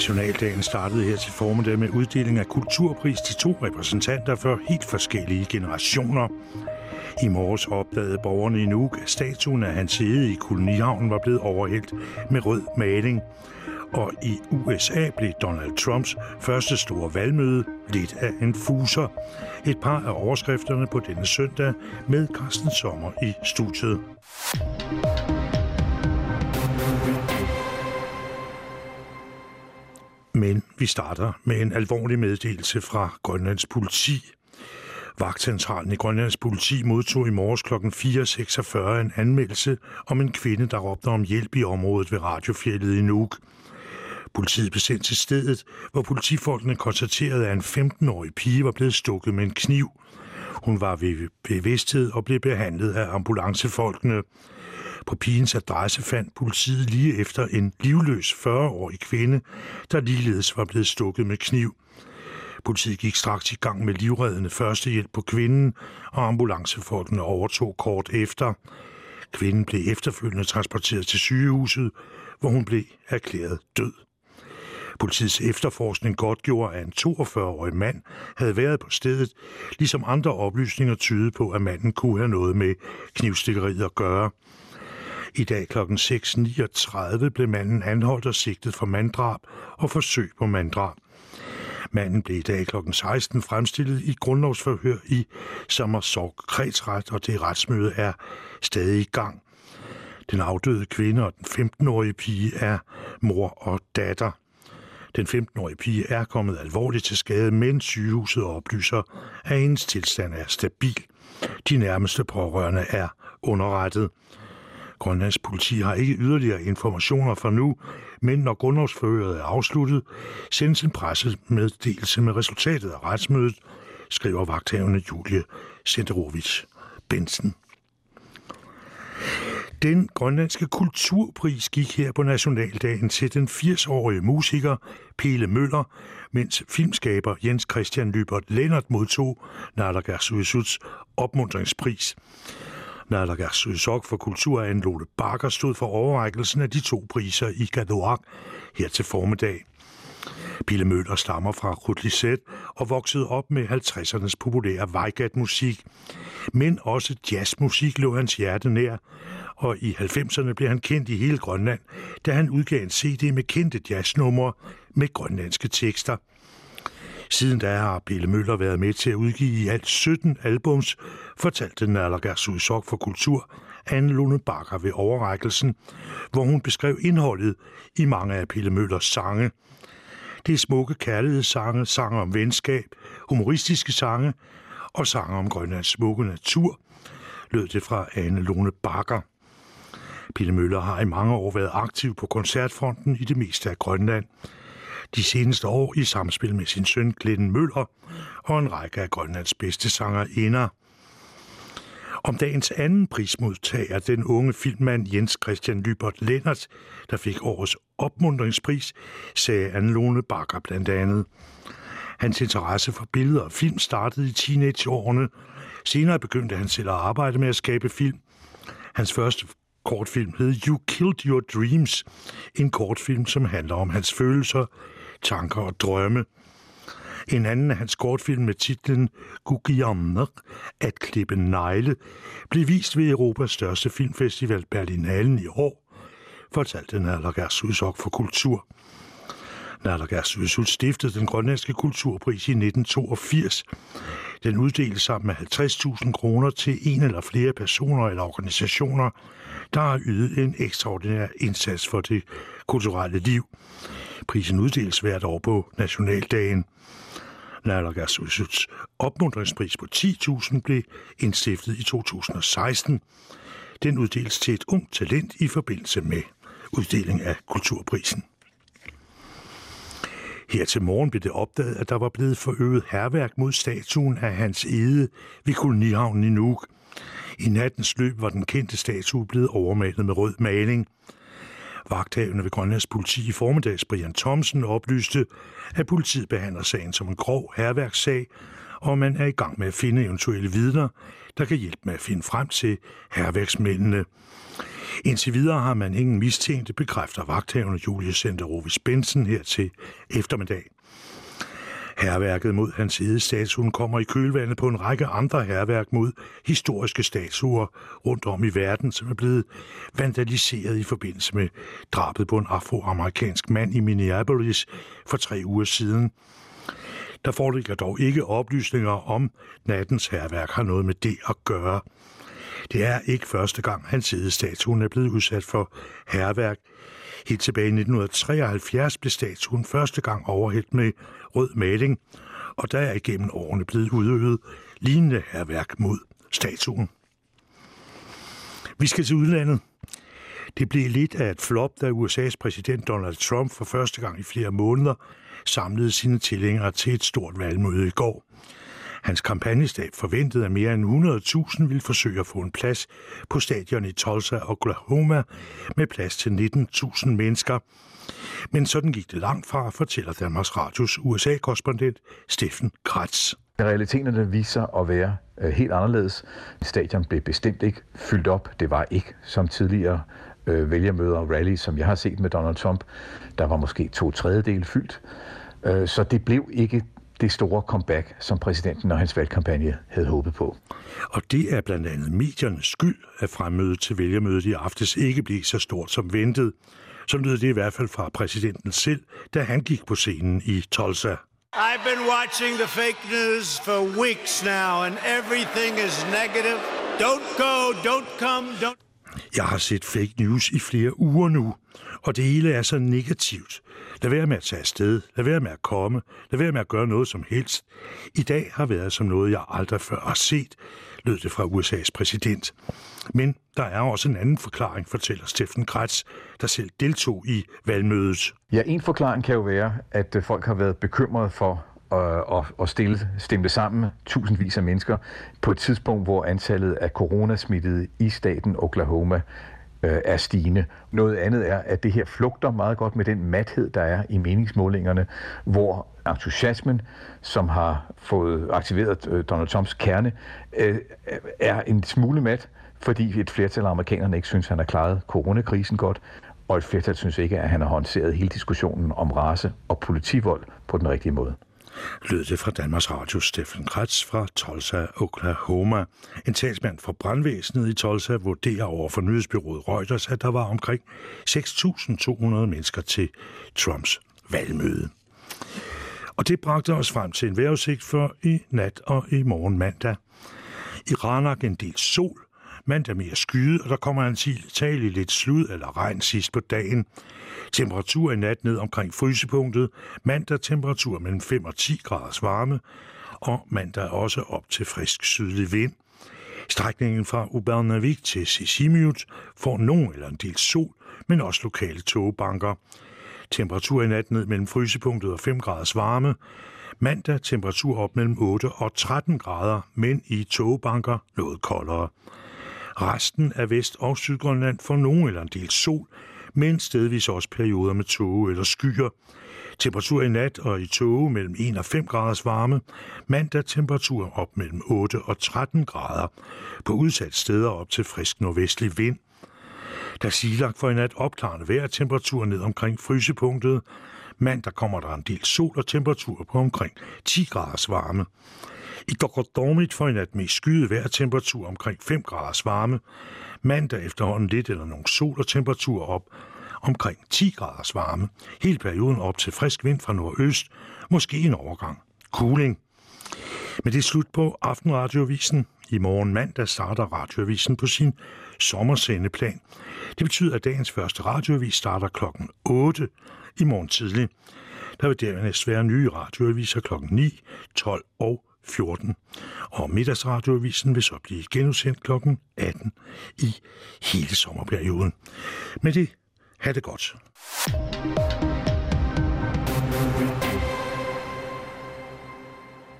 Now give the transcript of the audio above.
Nationaldagen startede her til formiddag med uddeling af kulturpris til to repræsentanter for helt forskellige generationer. I morges opdagede borgerne i Nuuk, at statuen af hans hede i kolonihavnen var blevet overhældt med rød maling. Og i USA blev Donald Trumps første store valgmøde lidt af en fuser. Et par af overskrifterne på denne søndag med Carsten Sommer i studiet. Men vi starter med en alvorlig meddelelse fra Grønlands politi. Vagtcentralen i Grønlands politi modtog i morges kl. 4.46 en anmeldelse om en kvinde, der råbte om hjælp i området ved Radiofjellet i Nuuk. Politiet blev sendt til stedet, hvor politifolkene konstaterede, at en 15-årig pige var blevet stukket med en kniv. Hun var ved bevidsthed og blev behandlet af ambulancefolkene. På pigens adresse fandt politiet lige efter en livløs 40-årig kvinde, der ligeledes var blevet stukket med kniv. Politiet gik straks i gang med livreddende førstehjælp på kvinden, og ambulancefolkene overtog kort efter. Kvinden blev efterfølgende transporteret til sygehuset, hvor hun blev erklæret død. Politiets efterforskning gjorde, at en 42-årig mand havde været på stedet, ligesom andre oplysninger tydede på, at manden kunne have noget med knivstikkeriet at gøre. I dag kl. 6.39 blev manden anholdt og sigtet for manddrab og forsøg på manddrab. Manden blev i dag kl. 16 fremstillet i grundlovsforhør i Sommersorg kredsret, og det retsmøde er stadig i gang. Den afdøde kvinde og den 15-årige pige er mor og datter. Den 15-årige pige er kommet alvorligt til skade, men sygehuset oplyser, at hendes tilstand er stabil. De nærmeste pårørende er underrettet. Grønlands politi har ikke yderligere informationer for nu, men når grundlovsforhøret er afsluttet, sendes en pressemeddelelse med resultatet af retsmødet, skriver vagthavende Julie Senderovic Bensen. Den grønlandske kulturpris gik her på Nationaldagen til den 80-årige musiker Pele Møller, mens filmskaber Jens Christian Lybert Lennart modtog Nalagersuisuts opmuntringspris. Nalagersuisok for kultur af Lole Bakker stod for overrækkelsen af de to priser i Gadoak her til formiddag. Pille Møller stammer fra Rutlisæt og voksede op med 50'ernes populære Vejgat-musik. Men også jazzmusik lå hans hjerte nær, og i 90'erne blev han kendt i hele Grønland, da han udgav en CD med kendte jazznumre med grønlandske tekster. Siden da har Pille Møller været med til at udgive i alt 17 albums, fortalte Nalagas Udsok for Kultur, Anne Lone Bakker ved overrækkelsen, hvor hun beskrev indholdet i mange af Pille Møllers sange. Det er smukke kærlighedssange, sange om venskab, humoristiske sange og sange om Grønlands smukke natur, lød det fra Anne Lone Bakker. Pille Møller har i mange år været aktiv på koncertfronten i det meste af Grønland. De seneste år i samspil med sin søn Glenn Møller og en række af Grønlands bedste sanger inder. Om dagens anden prismodtager, den unge filmmand Jens Christian Lybert Lennert, der fik årets opmundringspris, sagde Anne-Lone Bakker blandt andet. Hans interesse for billeder og film startede i teenageårene. Senere begyndte han selv at arbejde med at skabe film. Hans første kortfilm hed You Killed Your Dreams, en kortfilm, som handler om hans følelser, tanker og drømme. En anden af hans kortfilm med titlen Gugiammer, at klippe negle, blev vist ved Europas største filmfestival Berlinalen i år, fortalte Nalagas Udsok for Kultur. Nalagas Udsuk stiftede den grønlandske kulturpris i 1982. Den uddeles sammen med 50.000 kroner til en eller flere personer eller organisationer, der har ydet en ekstraordinær indsats for det kulturelle liv. Prisen uddeles hvert år på Nationaldagen. Nalagassusuts opmundringspris på 10.000 blev indstiftet i 2016. Den uddeles til et ung talent i forbindelse med uddeling af kulturprisen. Her til morgen blev det opdaget, at der var blevet forøvet herværk mod statuen af hans ede ved kolonihavnen i Nuuk. I nattens løb var den kendte statue blevet overmalet med rød maling. Vagthavende ved Grønlands politi i formiddags, Brian Thomsen, oplyste, at politiet behandler sagen som en grov herværkssag, og man er i gang med at finde eventuelle vidner, der kan hjælpe med at finde frem til herværksmændene. Indtil videre har man ingen mistænkte, bekræfter vagthavende Julius Senderovis Benson her til eftermiddag. Herværket mod hans hedestatuen kommer i kølvandet på en række andre herværk mod historiske statuer rundt om i verden, som er blevet vandaliseret i forbindelse med drabet på en afroamerikansk mand i Minneapolis for tre uger siden. Der foreligger dog ikke oplysninger om, nattens herværk har noget med det at gøre. Det er ikke første gang, hans hedestatuen er blevet udsat for herværk. Helt tilbage i 1973 blev statuen første gang overhældt med rød maling, og der er igennem årene blevet udøvet lignende herværk mod statuen. Vi skal til udlandet. Det blev lidt af et flop, da USA's præsident Donald Trump for første gang i flere måneder samlede sine tilhængere til et stort valgmøde i går. Hans kampagnestab forventede, at mere end 100.000 ville forsøge at få en plads på stadion i Tulsa, Oklahoma, med plads til 19.000 mennesker. Men sådan gik det langt fra, fortæller Danmarks Radios USA-korrespondent Steffen Kratz. Realiteterne viser at være øh, helt anderledes. Stadion blev bestemt ikke fyldt op. Det var ikke som tidligere øh, vælgermøder og rally, som jeg har set med Donald Trump. Der var måske to tredjedel fyldt. Øh, så det blev ikke det store comeback, som præsidenten og hans valgkampagne havde håbet på. Og det er blandt andet mediernes skyld, at fremmødet til vælgermødet i aftes ikke blev så stort som ventet. Så lød det i hvert fald fra præsidenten selv, da han gik på scenen i Tulsa. I've been watching the fake news for weeks now, and everything is negative. Don't go, don't come, don't... Jeg har set fake news i flere uger nu, og det hele er så negativt. Lad være med at tage afsted, lad være med at komme, lad være med at gøre noget som helst. I dag har været som noget, jeg aldrig før har set, lød det fra USA's præsident. Men der er også en anden forklaring, fortæller Steffen Kratz, der selv deltog i valgmødet. Ja, en forklaring kan jo være, at øh, folk har været bekymrede for og, og stille, stemte sammen tusindvis af mennesker på et tidspunkt, hvor antallet af coronasmittede i staten Oklahoma øh, er stigende. Noget andet er, at det her flugter meget godt med den mathed, der er i meningsmålingerne, hvor entusiasmen, som har fået aktiveret øh, Donald Trumps kerne, øh, er en smule mat, fordi et flertal af amerikanerne ikke synes, at han har klaret coronakrisen godt, og et flertal synes ikke, at han har håndteret hele diskussionen om race og politivold på den rigtige måde lød det fra Danmarks Radio Steffen Kratz fra Tulsa, Oklahoma. En talsmand for brandvæsenet i Tulsa vurderer over for nyhedsbyrået Reuters, at der var omkring 6.200 mennesker til Trumps valgmøde. Og det bragte os frem til en vejrudsigt for i nat og i morgen mandag. I Ranak en del sol, mandag mere skyde, og der kommer antagelig lidt slud eller regn sidst på dagen. Temperatur i nat ned omkring frysepunktet, mandag temperatur mellem 5 og 10 graders varme, og mandag også op til frisk sydlig vind. Strækningen fra Ubernavik til Sisimiut får nogen eller en del sol, men også lokale togbanker. Temperatur i nat ned mellem frysepunktet og 5 graders varme. Mandag temperatur op mellem 8 og 13 grader, men i togbanker noget koldere. Resten af Vest- og Sydgrønland får nogen eller en del sol, men stedvis også perioder med tåge eller skyer. Temperatur i nat og i tåge mellem 1 og 5 graders varme. Mandag temperatur op mellem 8 og 13 grader. På udsat steder op til frisk nordvestlig vind. Der silagt for i nat opklarende vejr temperatur ned omkring frysepunktet. Mandag kommer der en del sol og temperatur på omkring 10 graders varme. I Dogodormit for i nat med skyet vejr temperatur omkring 5 graders varme. Mandag efterhånden lidt eller nogle sol og temperatur op omkring 10 graders varme. Hele perioden op til frisk vind fra nordøst, måske en overgang. Cooling. Men det er slut på Aftenradiovisen. I morgen mandag starter radioavisen på sin sommersendeplan. Det betyder, at dagens første radioavis starter klokken 8 i morgen tidlig. Der vil dernæst være nye radioaviser klokken 9, 12 og 14. Og middagsradioavisen vil så blive genudsendt kl. 18 i hele sommerperioden. Med det, have det godt.